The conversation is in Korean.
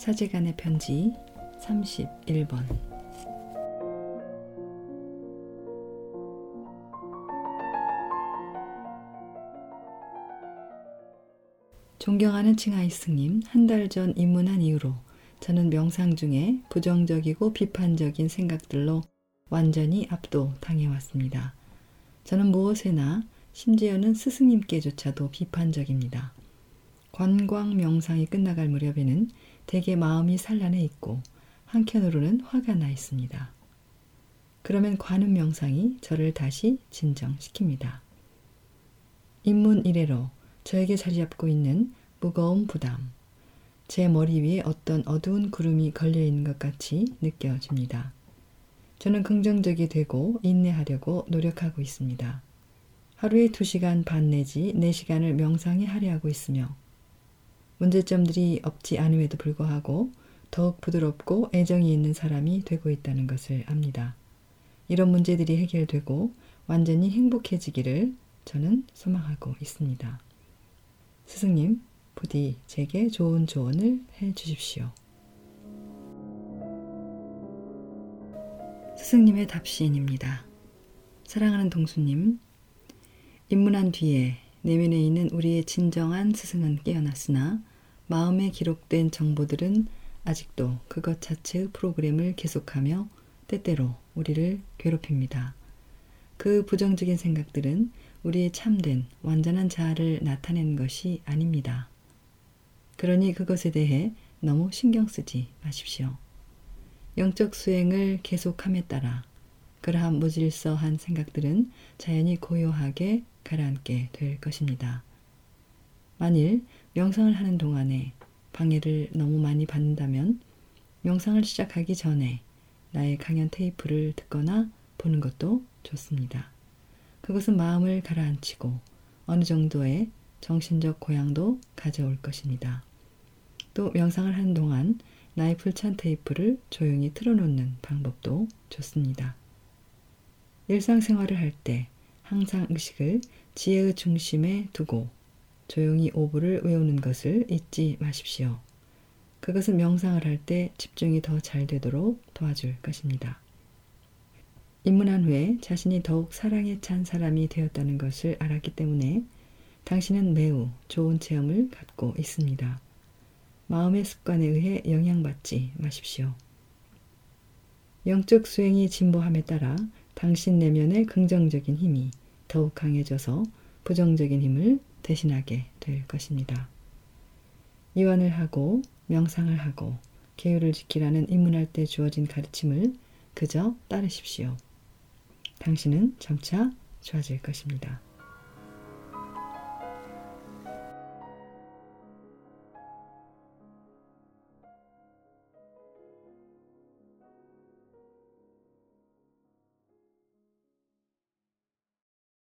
사제간의 편지 31번 존경하는 칭하이 스님, 한 달 전 입문한 이후로 저는 명상 중에 부정적이고 비판적인 생각들로 완전히 압도 당해왔습니다. 저는 무엇에나 심지어는 스승님께조차도 비판적입니다. 관광 명상이 끝나갈 무렵에는 대개 마음이 산란해 있고 한켠으로는 화가 나 있습니다. 그러면 관음 명상이 저를 다시 진정시킵니다. 입문 이래로 저에게 자리 잡고 있는 무거운 부담, 제 머리 위에 어떤 어두운 구름이 걸려 있는 것 같이 느껴집니다. 저는 긍정적이 되고 인내하려고 노력하고 있습니다. 하루에 2시간 반 내지 4시간을 명상에 할애하고 있으며 문제점들이 없지 않음에도 불구하고 더욱 부드럽고 애정이 있는 사람이 되고 있다는 것을 압니다. 이런 문제들이 해결되고 완전히 행복해지기를 저는 소망하고 있습니다. 스승님, 부디 제게 좋은 조언을 해 주십시오. 스승님의 답시인입니다. 사랑하는 동수님, 입문한 뒤에 내면에 있는 우리의 진정한 스승은 깨어났으나 마음에 기록된 정보들은 아직도 그것 자체의 프로그램을 계속하며 때때로 우리를 괴롭힙니다. 그 부정적인 생각들은 우리의 참된 완전한 자아를 나타내는 것이 아닙니다. 그러니 그것에 대해 너무 신경 쓰지 마십시오. 영적 수행을 계속함에 따라 그러한 무질서한 생각들은 자연히 고요하게 가라앉게 될 것입니다. 만일 명상을 하는 동안에 방해를 너무 많이 받는다면 명상을 시작하기 전에 나의 강연 테이프를 듣거나 보는 것도 좋습니다. 그것은 마음을 가라앉히고 어느 정도의 정신적 고향도 가져올 것입니다. 또 명상을 하는 동안 나의 불찬 테이프를 조용히 틀어놓는 방법도 좋습니다. 일상생활을 할 때 항상 의식을 지혜의 중심에 두고 조용히 오브를 외우는 것을 잊지 마십시오. 그것은 명상을 할 때 집중이 더 잘 되도록 도와줄 것입니다. 입문한 후에 자신이 더욱 사랑에 찬 사람이 되었다는 것을 알았기 때문에 당신은 매우 좋은 체험을 갖고 있습니다. 마음의 습관에 의해 영향받지 마십시오. 영적 수행이 진보함에 따라 당신 내면의 긍정적인 힘이 더욱 강해져서 부정적인 힘을 대신하게 될 것입니다. 이완을 하고 명상을 하고 계율을 지키라는 입문할 때 주어진 가르침을 그저 따르십시오. 당신은 점차 좋아질 것입니다.